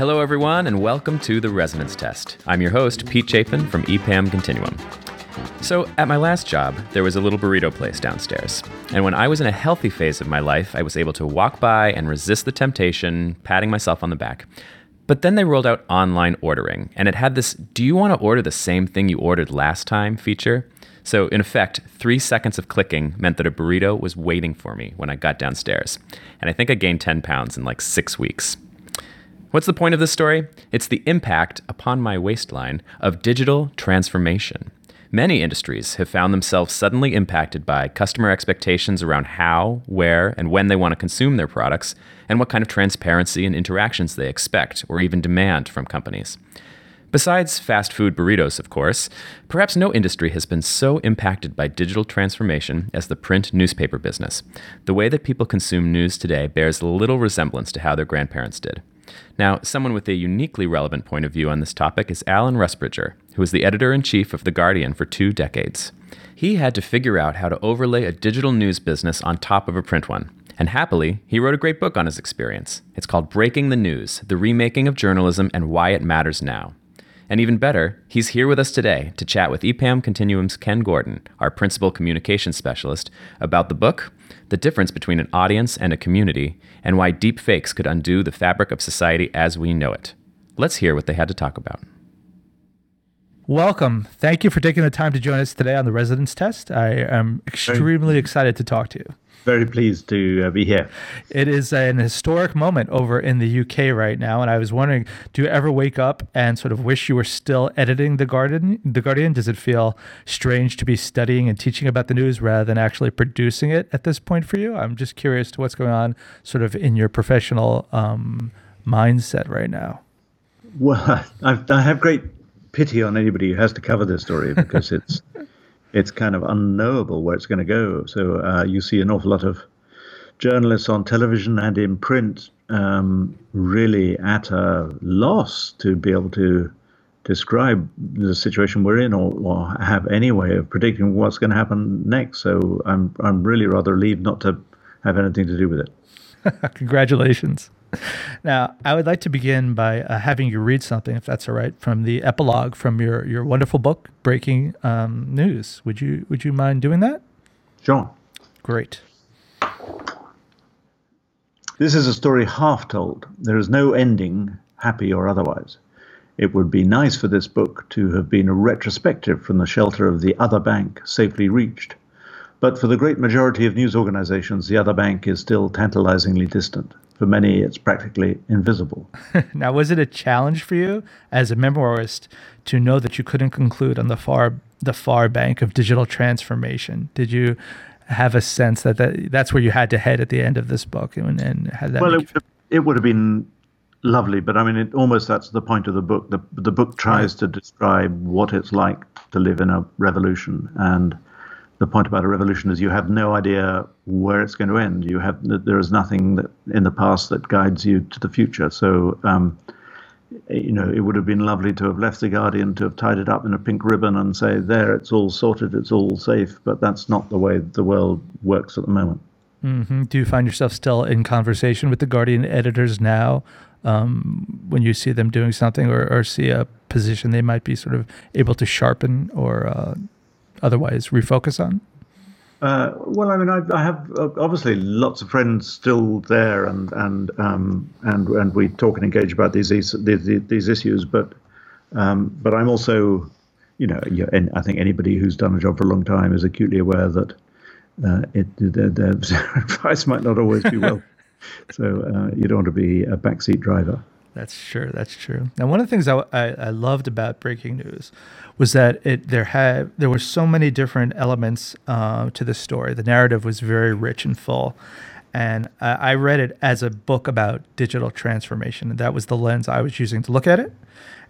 Hello, everyone, and welcome to the Resonance Test. I'm your host, Pete Chapin from EPAM Continuum. So, at my last job, there was a little burrito place downstairs. And when I was in a healthy phase of my life, I was able to walk by and resist the temptation, patting myself on the back. But then they rolled out online ordering, and it had this Do you want to order the same thing you ordered last time feature. So, in effect, three seconds of clicking meant that a burrito was waiting for me when I got downstairs. And I think I gained 10 pounds in like six weeks. What's the point of this story? It's the impact upon my waistline of digital transformation. Many industries have found themselves suddenly impacted by customer expectations around how, where, and when they want to consume their products, and what kind of transparency and interactions they expect or even demand from companies. Besides fast food burritos, of course, perhaps no industry has been so impacted by digital transformation as the print newspaper business. The way that people consume news today bears little resemblance to how their grandparents did. Now, someone with a uniquely relevant point of view on this topic is Alan Rusbridger, who was the editor in chief of The Guardian for two decades. He had to figure out how to overlay a digital news business on top of a print one. And happily, he wrote a great book on his experience. It's called Breaking the News The Remaking of Journalism and Why It Matters Now. And even better, he's here with us today to chat with EPAM Continuum's Ken Gordon, our principal communications specialist, about the book, the difference between an audience and a community, and why deep fakes could undo the fabric of society as we know it. Let's hear what they had to talk about. Welcome. Thank you for taking the time to join us today on the Resonance Test. I am extremely excited to talk to you very pleased to uh, be here. It is an historic moment over in the UK right now, and I was wondering, do you ever wake up and sort of wish you were still editing the Guardian? The Guardian. Does it feel strange to be studying and teaching about the news rather than actually producing it at this point for you? I'm just curious to what's going on, sort of in your professional um, mindset right now. Well, I've, I have great pity on anybody who has to cover this story because it's it's kind of unknowable where it's going to go. So uh, you see an awful lot of journalists on television and in print um, really at a loss to be able to describe the situation we're in or, or have any way of predicting what's going to happen next. So I'm I'm really rather relieved not to have anything to do with it. Congratulations. now, I would like to begin by uh, having you read something, if that's all right, from the epilogue from your, your wonderful book, Breaking um, News. Would you Would you mind doing that? Sure. Great. This is a story half told. There is no ending, happy or otherwise. It would be nice for this book to have been a retrospective from the shelter of the other bank safely reached. But for the great majority of news organizations, the other bank is still tantalizingly distant for many, it's practically invisible. now, was it a challenge for you as a memoirist to know that you couldn't conclude on the far the far bank of digital transformation? Did you have a sense that, that that's where you had to head at the end of this book, and, and had that? Well, it, it would have been lovely, but I mean, it, almost that's the point of the book. The the book tries to describe what it's like to live in a revolution and the point about a revolution is you have no idea where it's going to end. You have there is nothing that in the past that guides you to the future. So, um, you know, it would have been lovely to have left the Guardian to have tied it up in a pink ribbon and say, "There, it's all sorted, it's all safe." But that's not the way the world works at the moment. Mm-hmm. Do you find yourself still in conversation with the Guardian editors now? Um, when you see them doing something or, or, see a position they might be sort of able to sharpen or uh, otherwise refocus on? Uh, well, I mean, I, I, have uh, obviously lots of friends still there, and and um, and and we talk and engage about these these these, issues. But um, but I'm also, you know, and I think anybody who's done a job for a long time is acutely aware that uh, it their, their advice might not always be well. so uh, you don't want to be a backseat driver. That's sure. That's true. Now, one of the things I, I, I, loved about breaking news was that it there had there were so many different elements uh, to the story. The narrative was very rich and full, and I, read it as a book about digital transformation, and that was the lens I was using to look at it.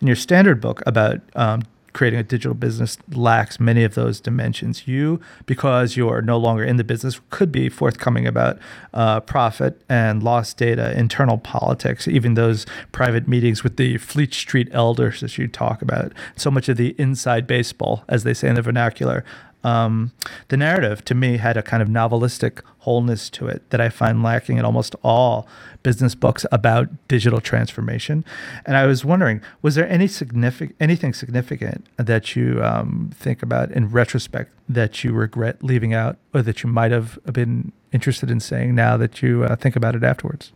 And your standard book about um, creating a digital business lacks many of those dimensions. You, because you're no longer in the business, could be forthcoming about uh, profit and loss data, internal politics, even those private meetings with the Fleet Street elders that you talk about. So much of the inside baseball, as they say in the vernacular, Um, the narrative to me had a kind of novelistic wholeness to it that I find lacking in almost all business books about digital transformation. And I was wondering, was there any significant anything significant that you um, think about in retrospect that you regret leaving out, or that you might have been interested in saying now that you uh, think about it afterwards?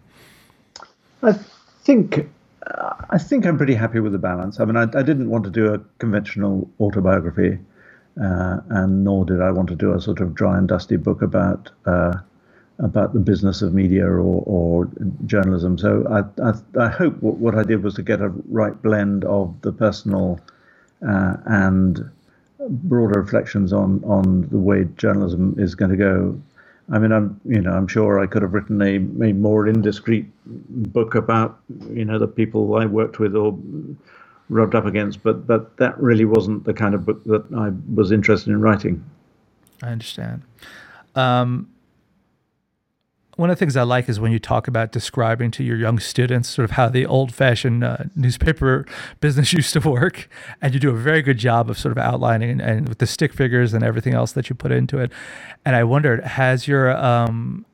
I think I think I'm pretty happy with the balance. I mean, I, I didn't want to do a conventional autobiography, uh, and nor did I want to do a sort of dry and dusty book about uh, about the business of media or, or journalism. So I, I, I hope what, what, I did was to get a right blend of the personal uh, and broader reflections on on the way journalism is going to go I mean, I'm you know I'm sure I could have written a, a more indiscreet book about you know the people I worked with or rubbed up against, but but that really wasn't the kind of book that I was interested in writing. I understand. Um, one of the things I like is when you talk about describing to your young students sort of how the old fashioned uh, newspaper business used to work. And you do a very good job of sort of outlining and, and, with the stick figures and everything else that you put into it. And I wondered, has your, um,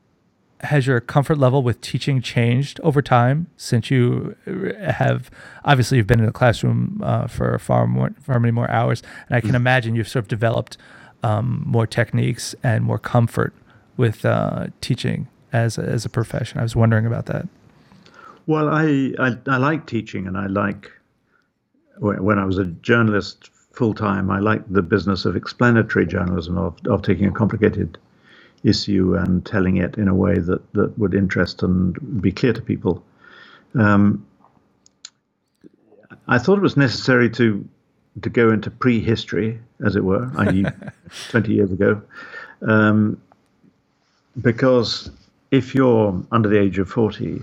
has your comfort level with teaching changed over time since you have obviously you've been in the classroom uh, for far more far many more hours and i can mm. imagine you've sort of developed um, more techniques and more comfort with uh, teaching as a, as a profession. I was wondering about that. Well, I, I, I like teaching, and I like when I was a journalist full time. I liked the business of explanatory journalism of of taking a complicated issue and telling it in a way that that would interest and be clear to people. Um, I thought it was necessary to to go into prehistory, as it were, i.e., 20 years ago, um, because if you're under the age of 40,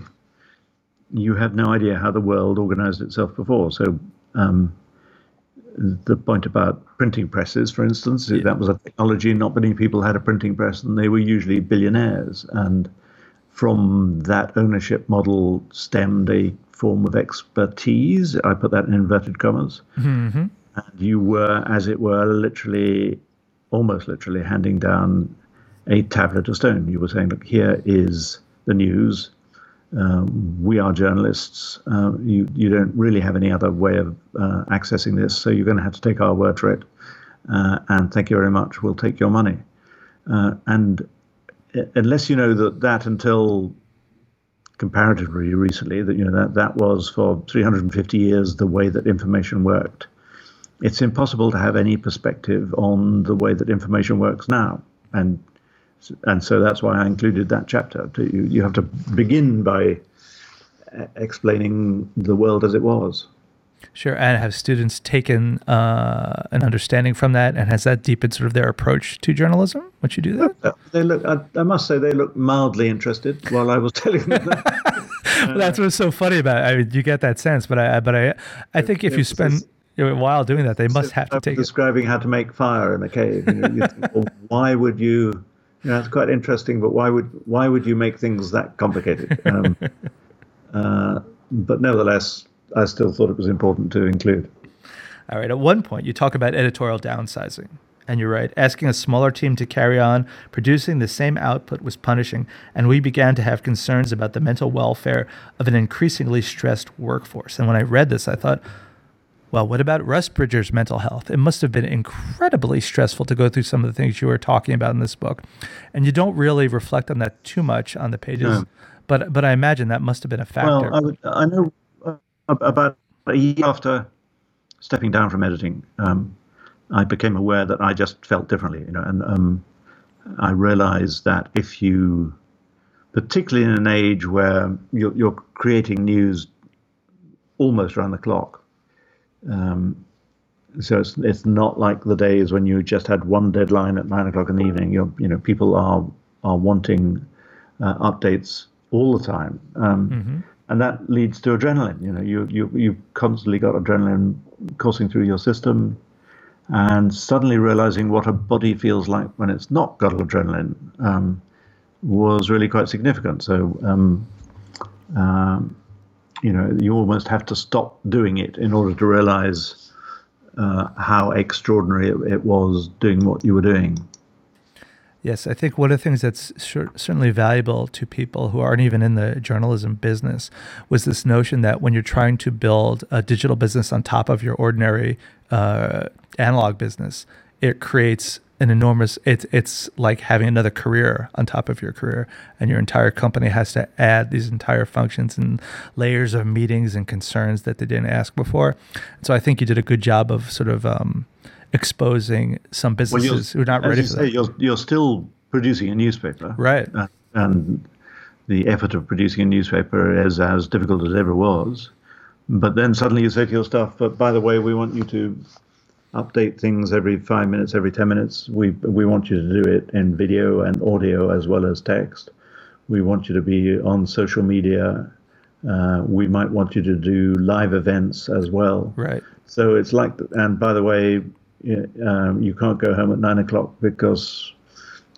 you have no idea how the world organized itself before. So, um, the point about printing presses, for instance, yeah. that was a technology. Not many people had a printing press, and they were usually billionaires. And from that ownership model stemmed a form of expertise. I put that in inverted commas. Mm-hmm. And you were, as it were, literally, almost literally handing down a tablet of stone. You were saying, look, here is the news. Um, we are journalists. Uh, you you don't really have any other way of uh, accessing this, so you're going to have to take our word for it. Uh, and thank you very much. We'll take your money. Uh, and uh, unless you know that that until comparatively recently, that you know that that was for 350 years the way that information worked. It's impossible to have any perspective on the way that information works now. And and so that's why I included that chapter. You, you have to begin by uh, explaining the world as it was. Sure, and have students taken uh, an understanding from that, and has that deepened sort of their approach to journalism? Once you do that, uh, they look. I, I must say, they look mildly interested while I was telling them that. well, that's what's so funny about. It. I mean, you get that sense, but I, but I, I think if you spend a while doing that, they must have to take. Describing it. how to make fire in a cave. You know, you think, well, why would you? Yeah, it's quite interesting. But why would why would you make things that complicated? Um, uh, but nevertheless, I still thought it was important to include. All right. At one point, you talk about editorial downsizing. And you're right, asking a smaller team to carry on producing the same output was punishing, and we began to have concerns about the mental welfare of an increasingly stressed workforce. And when I read this, I thought, well, what about Rusbridger's mental health? It must have been incredibly stressful to go through some of the things you were talking about in this book. And you don't really reflect on that too much on the pages, no. but but I imagine that must have been a factor. Well, I, would, I know uh, about a year after stepping down from editing, um, I became aware that I just felt differently, you know, and um, I realized that if you, particularly in an age where you're, you're creating news almost around the clock, um, so it's it's not like the days when you just had one deadline at nine o'clock in the evening. you you know people are are wanting uh, updates all the time, um, mm-hmm. and that leads to adrenaline. You know you you you've constantly got adrenaline coursing through your system, and suddenly realizing what a body feels like when it's not got adrenaline um, was really quite significant. So. Um, um you know, you almost have to stop doing it in order to realize uh, how extraordinary it, it was doing what you were doing. Yes, I think one of the things that's certainly valuable to people who aren't even in the journalism business was this notion that when you're trying to build a digital business on top of your ordinary uh, analog business, it creates an enormous it's it's like having another career on top of your career. And your entire company has to add these entire functions and layers of meetings and concerns that they didn't ask before. So i think you did a good job of sort of um, exposing some businesses well, who are not ready for say, that. You're, you're still producing a newspaper. Right. Uh, and the effort of producing a newspaper is as difficult as ever was. But then suddenly you say to your staff but by the way we want you to update things every five minutes, every 10 minutes. We, we want you to do it in video and audio as well as text. We want you to be on social media. Uh, we might want you to do live events as well. Right. So it's like, and by the way, um, you can't go home at nine o'clock because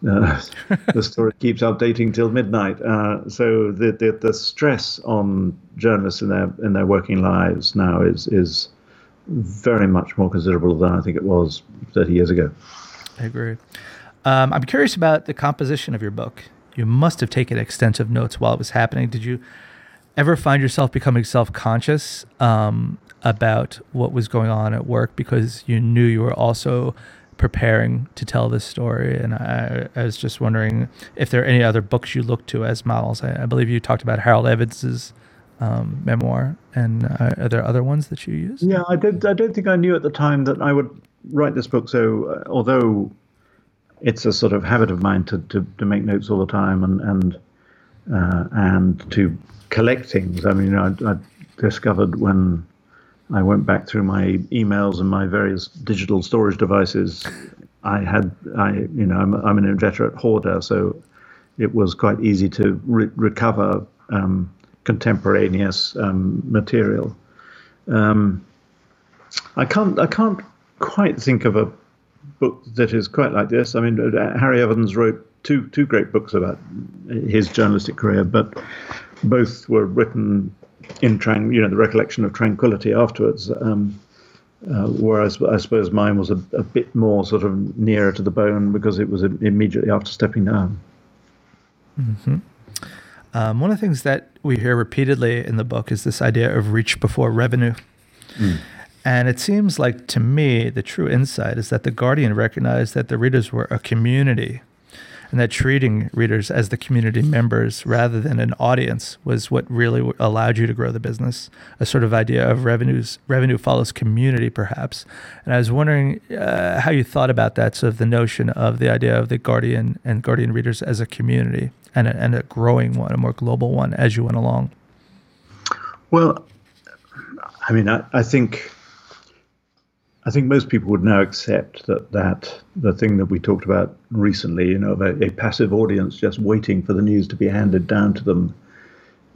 uh, the story keeps updating till midnight. Uh, so the, the, the stress on journalists in their in their working lives now is is very much more considerable than I think it was 30 years ago. I agree. Um, I'm curious about the composition of your book. You must have taken extensive notes while it was happening. Did you ever find yourself becoming self conscious um, about what was going on at work because you knew you were also preparing to tell this story? And I, I was just wondering if there are any other books you look to as models. I, I believe you talked about Harold Evans's um, memoir. And uh, are there other ones that you use? Yeah, I did. I don't think I knew at the time that I would write this book. So uh, although it's a sort of habit of mine to, to, to make notes all the time and and uh, and to collect things. I mean, I, I discovered when I went back through my emails and my various digital storage devices. I had, I, you know, I'm, I'm an inveterate hoarder, so it was quite easy to re- recover um, contemporaneous um, material. Um, I can't I can't quite think of a book that is quite like this. I mean, uh, Harry Evans wrote two two great books about his journalistic career, but both were written in tran- you know the recollection of tranquility afterwards. Um, uh, whereas I suppose mine was a, a, bit more sort of nearer to the bone because it was immediately after stepping down. Mm-hmm. Um, one of the things that we hear repeatedly in the book is this idea of reach before revenue. Mm. And it seems like to me, the true insight is that The Guardian recognized that the readers were a community and that treating readers as the community members rather than an audience was what really allowed you to grow the business. A sort of idea of revenues, revenue follows community, perhaps. And I was wondering uh, how you thought about that, sort of the notion of the idea of the Guardian and Guardian readers as a community and a, and a growing one, a more global one as you went along? Well, I mean, I, I think I think most people would now accept that that the thing that we talked about recently, you know, a, a, passive audience just waiting for the news to be handed down to them,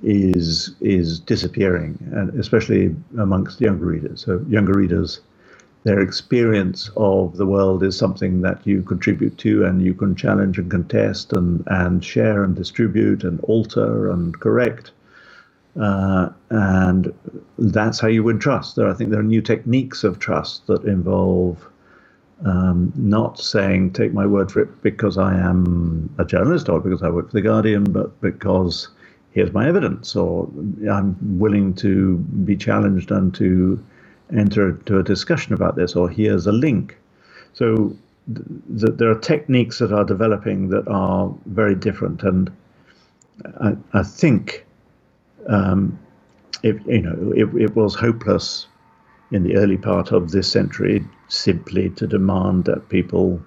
is is disappearing, and especially amongst younger readers. So younger readers their experience of the world is something that you contribute to and you can challenge and contest and, and share and distribute and alter and correct. Uh, and that's how you win trust. There, I think there are new techniques of trust that involve um, not saying, take my word for it because I am a journalist or because I work for The Guardian, but because here's my evidence or I'm willing to be challenged and to enter into a discussion about this, or here's a link. So th- th- there are techniques that are developing that are very different, and I, I think um, it, you know it, it was hopeless in the early part of this century simply to demand that people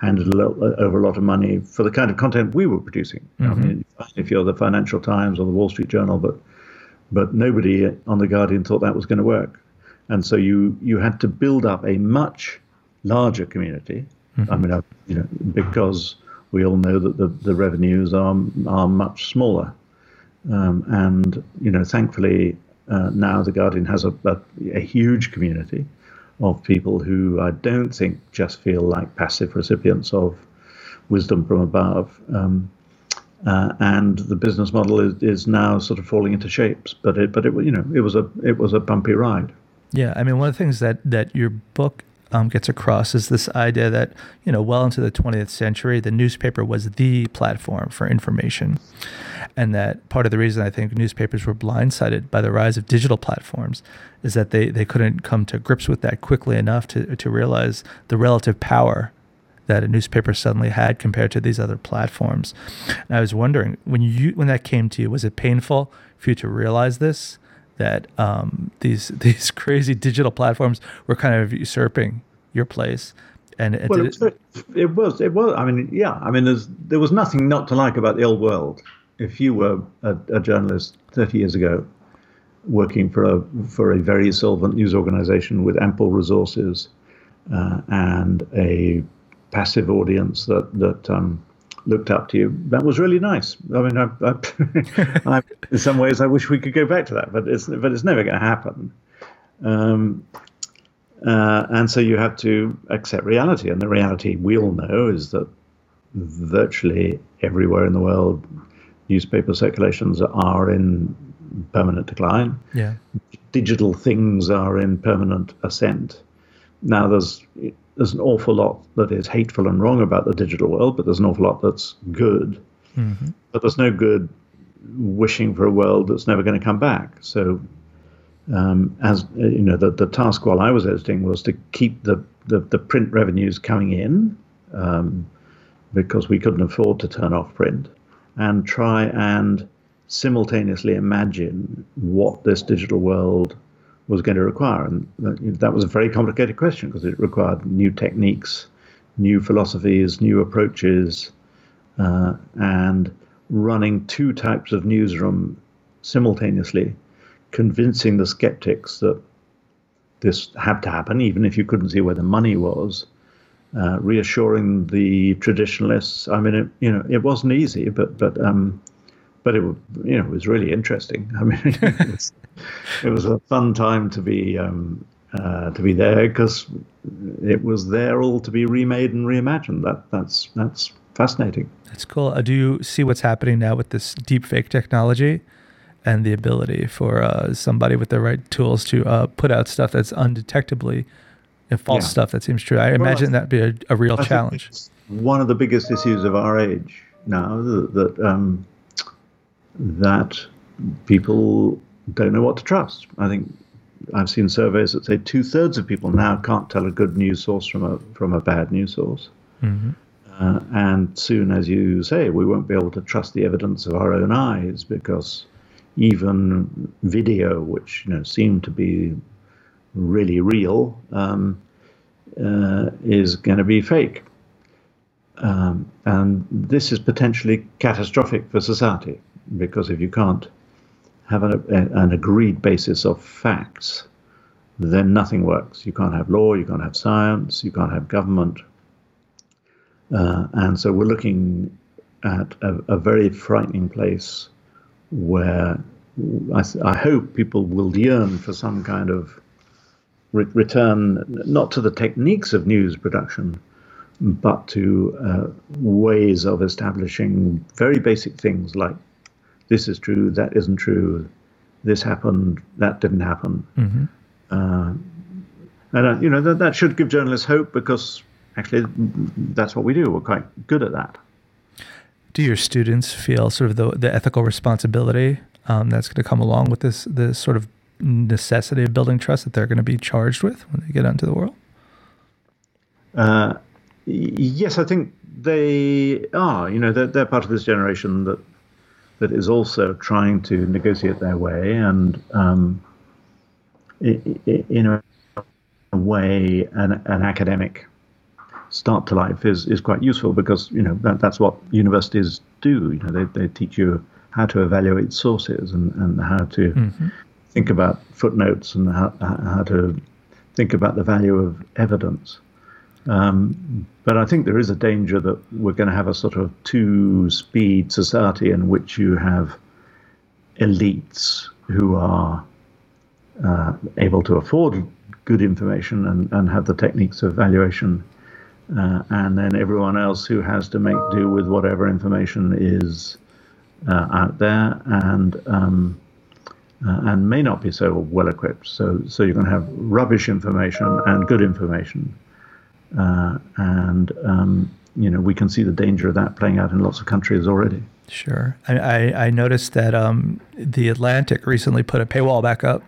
handed over a lot of money for the kind of content we were producing. Mm-hmm. I mean, if you're the Financial Times or the Wall Street Journal, but but nobody on the Guardian thought that was going to work and so you you had to build up a much larger community. Mm-hmm. I mean, you know, because we all know that the, the revenues are are much smaller, um, and you know, thankfully uh, now the Guardian has a, a, a huge community of people who I don't think just feel like passive recipients of wisdom from above. Um, uh, and the business model is, is now sort of falling into shapes, but it but it you know it was a it was a bumpy ride. Yeah, I mean, one of the things that that your book um, gets across is this idea that you know, well into the 20th century, the newspaper was the platform for information, and that part of the reason I think newspapers were blindsided by the rise of digital platforms is that they they couldn't come to grips with that quickly enough to to realize the relative power that a newspaper suddenly had compared to these other platforms. And I was wondering when you when that came to you, was it painful for you to realize this? that um, these these crazy digital platforms were kind of usurping your place. And it, well, it, it, was, it was. I mean, yeah. I mean, there was nothing not to like about the old world. If you were a, a journalist 30 years ago, working for a for a very solvent news organization with ample resources uh, and a passive audience that that um, looked up to you. That was really nice. I mean, I, I, I, in some ways, I wish we could go back to that, but it's but it's never going to happen. Um, uh, and so you have to accept reality, and the reality we all know is that virtually everywhere in the world, newspaper circulations are in permanent decline. Yeah, digital things are in permanent ascent. Now, there's there's an awful lot that is hateful and wrong about the digital world, but there's an awful lot that's good. Mm-hmm. But there's no good wishing for a world that's never going to come back. So, um, as you know, the, the task while I was editing was to keep the, the, the print revenues coming in um, because we couldn't afford to turn off print, and try and simultaneously imagine what this digital world was going to require. And that was a very complicated question because it required new techniques, new philosophies, new approaches, uh, and running two types of newsroom simultaneously, convincing the skeptics that this had to happen, even if you couldn't see where the money was. Uh, reassuring the traditionalists. I mean, it, you know, it wasn't easy, but but um, but it you know it was really interesting. I mean, it was, it was a fun time to be um, uh, to be there because it was there all to be remade and reimagined. That that's that's fascinating. That's cool. Uh, do you see what's happening now with this deep fake technology and the ability for uh, somebody with the right tools to uh, put out stuff that's undetectably false yeah. stuff that seems true? I well, imagine that'd be a, a real I challenge. One of the biggest issues of our age now that, that um, that people don't know what to trust. I think I've seen surveys that say two thirds of people now can't tell a good news source from a from a bad news source. Mm-hmm. Uh, and soon, as you say, we won't be able to trust the evidence of our own eyes because even video, which you know seemed to be really real, um, uh, is going to be fake. Um, and this is potentially catastrophic for society because if you can't have an, an agreed basis of facts, then nothing works. You can't have law, you can't have science, you can't have government. Uh, and so we're looking at a, a very frightening place where I, I, hope people will yearn for some kind of re- return, not to the techniques of news production, but to uh, ways of establishing very basic things like this is true, that isn't true, this happened, that didn't happen. Mm-hmm. Uh, and uh, you know that that should give journalists hope because actually that's what we do. We're quite good at that. Do your students feel sort of the the ethical responsibility um, that's going to come along with this this sort of necessity of building trust that they're going to be charged with when they get out into the world? Uh, yes, I think they are. You know, they're, they're part of this generation that that is also trying to negotiate their way and um, in a way an, an academic start to life is, is quite useful because you know that, that's what universities do you know they, they teach you how to evaluate sources and, and how to mm-hmm. Think about footnotes and how, how to think about the value of evidence um, but I think there is a danger that we're going to have a sort of two speed society in which you have elites who are uh, able to afford good information and, and have the techniques of valuation, uh, and then everyone else who has to make do with whatever information is uh, out there. And um, uh, and may not be so well equipped. So, so you're going to have rubbish information and good information, uh, and um, you know we can see the danger of that playing out in lots of countries already. Sure, I I, I noticed that um, the Atlantic recently put a paywall back up.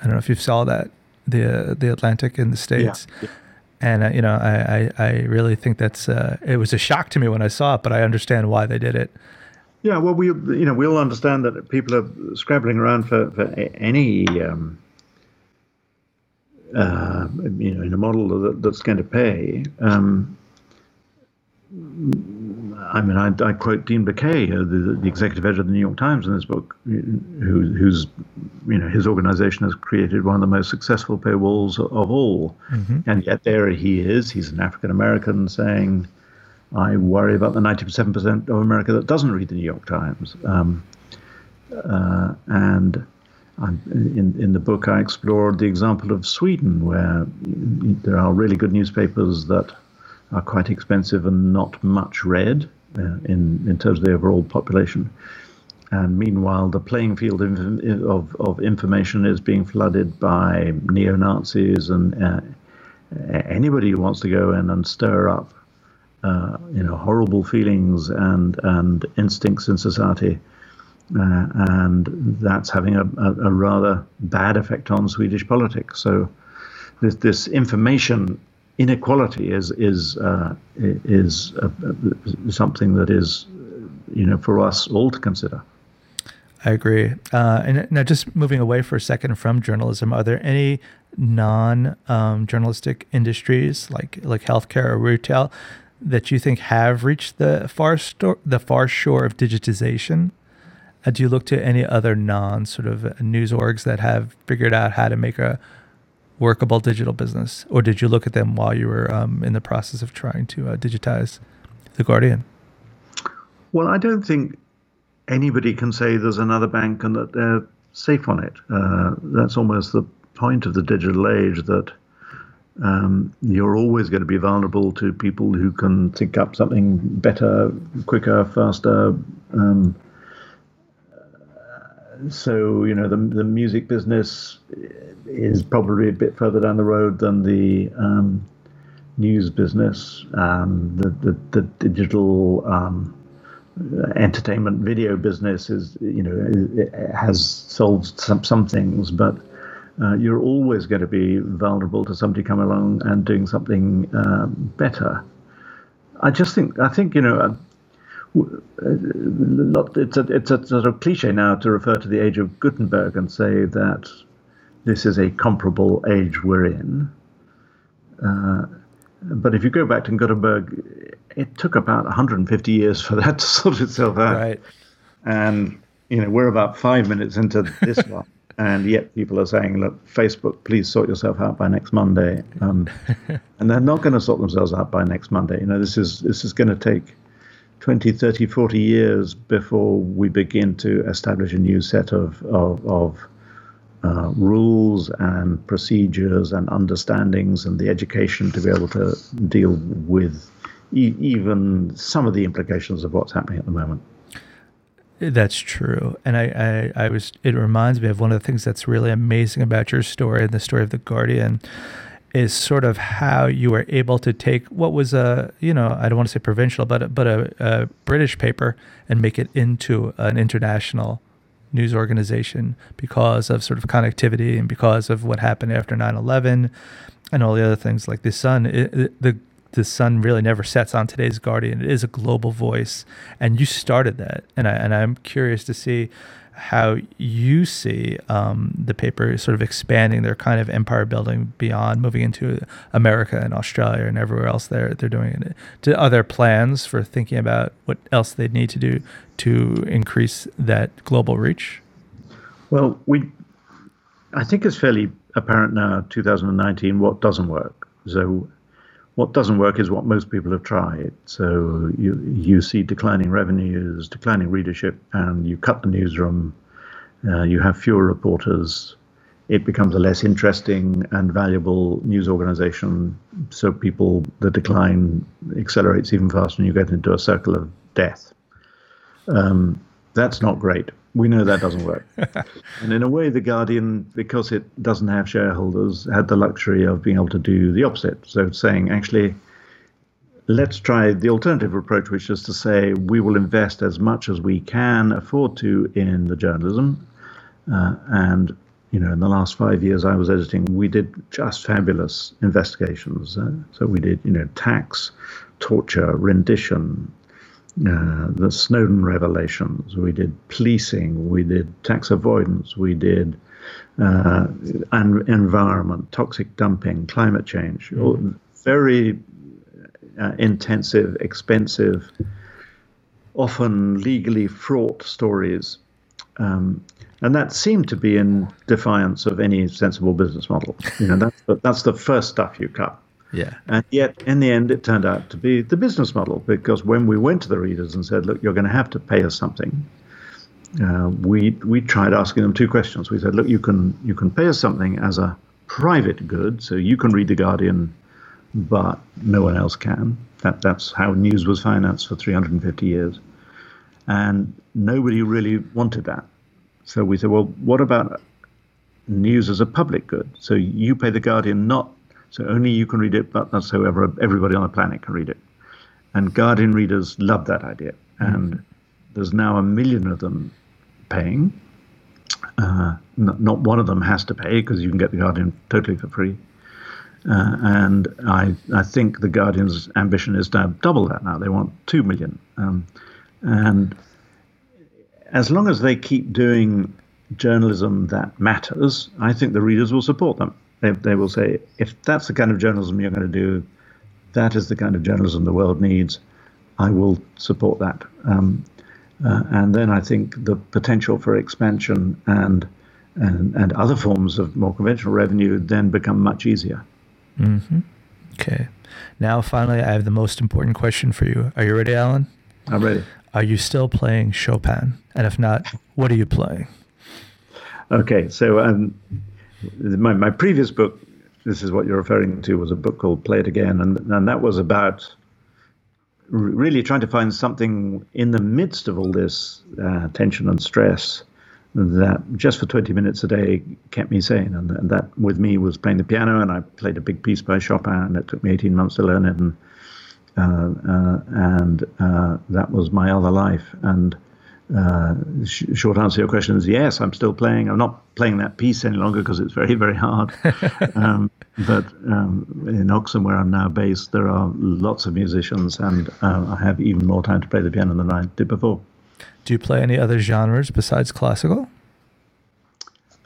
I don't know if you saw that the the Atlantic in the states. Yeah. And uh, you know, I, I, I, really think that's uh, it was a shock to me when I saw it, but I understand why they did it. Yeah, well, we you know we all understand that people are scrabbling around for for any um, uh, you know in a model that, that's going to pay. Um, I mean, I, I, quote Dean Baquet, uh, the, the, executive editor of the New York Times, in this book, who, who's, you know, his organization has created one of the most successful paywalls of all, mm-hmm. and yet there he is. He's an African American saying, I worry about the 97% of America that doesn't read the New York Times. Um, uh, and I'm, in, in the book, I explored the example of Sweden, where there are really good newspapers that are quite expensive and not much read uh, in, in terms of the overall population. And meanwhile, the playing field of, of, of information is being flooded by neo Nazis and uh, anybody who wants to go in and stir up uh, you know horrible feelings and and instincts in society, uh, and that's having a, a, a, rather bad effect on Swedish politics. So this this information inequality is is uh, is uh, something that is you know for us all to consider. I agree. Uh, and now, just moving away for a second from journalism, are there any non-journalistic um, industries like like healthcare or retail that you think have reached the far sto- the far shore of digitization? Uh, do you look to any other non sort of news orgs that have figured out how to make a workable digital business, or did you look at them while you were um, in the process of trying to uh, digitize the Guardian? Well, I don't think anybody can say there's another bank and that they're safe on it. Uh, that's almost the point of the digital age that um, you're always going to be vulnerable to people who can think up something better, quicker, faster. Um, so you know the the music business is probably a bit further down the road than the um, news business. Um, the, the, the digital um, entertainment video business is you know has solved some some things, but uh, you're always going to be vulnerable to somebody coming along and doing something um, better. I just think I think you know. Uh, uh, it's a it's a sort of cliche now to refer to the age of Gutenberg and say that this is a comparable age we're in. Uh, but if you go back to Gutenberg, it took about 150 years for that to sort itself out. Right. And you know we're about five minutes into this one and yet people are saying, "Look, Facebook, please sort yourself out by next Monday," um, and they're not going to sort themselves out by next Monday. You know, this is this is going to take 20, 30, 40 years before we begin to establish a new set of of, of uh, rules and procedures and understandings and the education to be able to deal with e- even some of the implications of what's happening at the moment. That's true. And I, I, I, was, it reminds me of one of the things that's really amazing about your story and the story of The Guardian is sort of how you were able to take what was a, you know, I don't want to say provincial, but, but a, a British paper and make it into an international news organization because of sort of connectivity and because of what happened after 9 11 and all the other things like the sun. It, it, the the sun really never sets on today's Guardian. It is a global voice, and you started that, and I and I'm curious to see how you see um, the paper sort of expanding their kind of empire building beyond moving into America and Australia and everywhere else they're they're doing it. To other plans for thinking about what else they'd need to do to increase that global reach? Well, we I think it's fairly apparent now, 2019, what doesn't work. So what doesn't work is what most people have tried. So you you see declining revenues, declining readership, and you cut the newsroom. Uh, you have fewer reporters. It becomes a less interesting and valuable news organization. So people, the decline accelerates even faster, and you get into a circle of death. Um, That's not great. We know that doesn't work. and in a way, The Guardian, because it doesn't have shareholders, had the luxury of being able to do the opposite. So saying, actually, let's try the alternative approach, which is to say we will invest as much as we can afford to in the journalism. Uh, and you know, in the last five years I was editing, we did just fabulous investigations. Uh, so we did, you know, tax, torture, rendition, uh, the Snowden revelations. We did policing. We did tax avoidance. We did uh, environment, toxic dumping, climate change. Mm-hmm. Very uh, intensive, expensive, often legally fraught stories. Um, and that seemed to be in defiance of any sensible business model. You know, that's the, that's the first stuff you cut. Yeah. And yet, in the end, it turned out to be the business model because when we went to the readers and said, "Look, you're going to have to pay us something," uh, we we tried asking them two questions. We said, "Look, you can you can pay us something as a private good, so you can read the Guardian but no one else can. That, that's how news was financed for 350 years. And nobody really wanted that. So we said, well, what about news as a public good? So you pay the Guardian not so only you can read it, but that's so ever, everybody on the planet can read it. And Guardian readers love that idea. And there's now a million of them paying. Uh, not, not one of them has to pay because you can get the Guardian totally for free. Uh, and I, I think the Guardian's ambition is to double that now. They want 2 million. Um, and as long as they keep doing journalism that matters, I think the readers will support them. They, they will say, if that's the kind of journalism you're going to do, that is the kind of journalism the world needs, I will support that. Um, uh, and then I think the potential for expansion and, and, and other forms of more conventional revenue then become much easier. Mm-hmm. Okay. Now, finally, I have the most important question for you. Are you ready, Alan? I'm ready. Are you still playing Chopin? And if not, what are you playing? Okay, so um, my, my previous book, this is what you're referring to, was a book called Play It Again, and, and that was about really trying to find something in the midst of all this uh, tension and stress that just for 20 minutes a day kept me sane. And, and, that with me was playing the piano, and I played a big piece by Chopin, and it took me 18 months to learn it. And, uh, uh, and uh, that was my other life. And uh, sh- short answer to your question is yes, I'm still playing. I'm not playing that piece any longer because it's very, very hard. um, but um, in Oxon, where I'm now based, there are lots of musicians, and uh, I have even more time to play the piano than I did before. Do you play any other genres besides classical?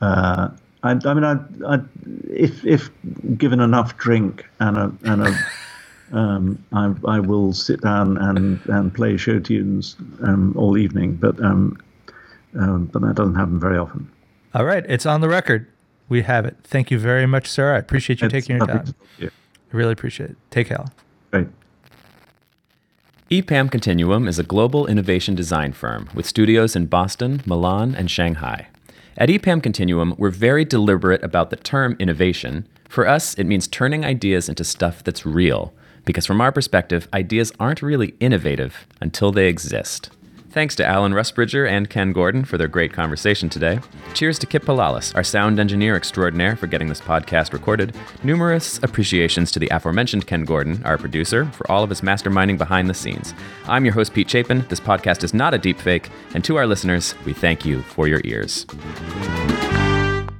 Uh, I, I, mean, I, I, if if given enough drink and a and a, um, I, I will sit down and, and play show tunes um, all evening, but um, um, but that doesn't happen very often. All right, it's on the record. We have it. Thank you very much, sir. I appreciate you it's taking your time. I really appreciate it. Take care. Great. EPAM Continuum is a global innovation design firm with studios in Boston, Milan, and Shanghai. At EPAM Continuum, we're very deliberate about the term innovation. For us, it means turning ideas into stuff that's real, because from our perspective, ideas aren't really innovative until they exist. Thanks to Alan Rusbridger and Ken Gordon for their great conversation today. Cheers to Kip Palalis, our sound engineer extraordinaire, for getting this podcast recorded. Numerous appreciations to the aforementioned Ken Gordon, our producer, for all of his masterminding behind the scenes. I'm your host, Pete Chapin. This podcast is not a deep fake, and to our listeners, we thank you for your ears.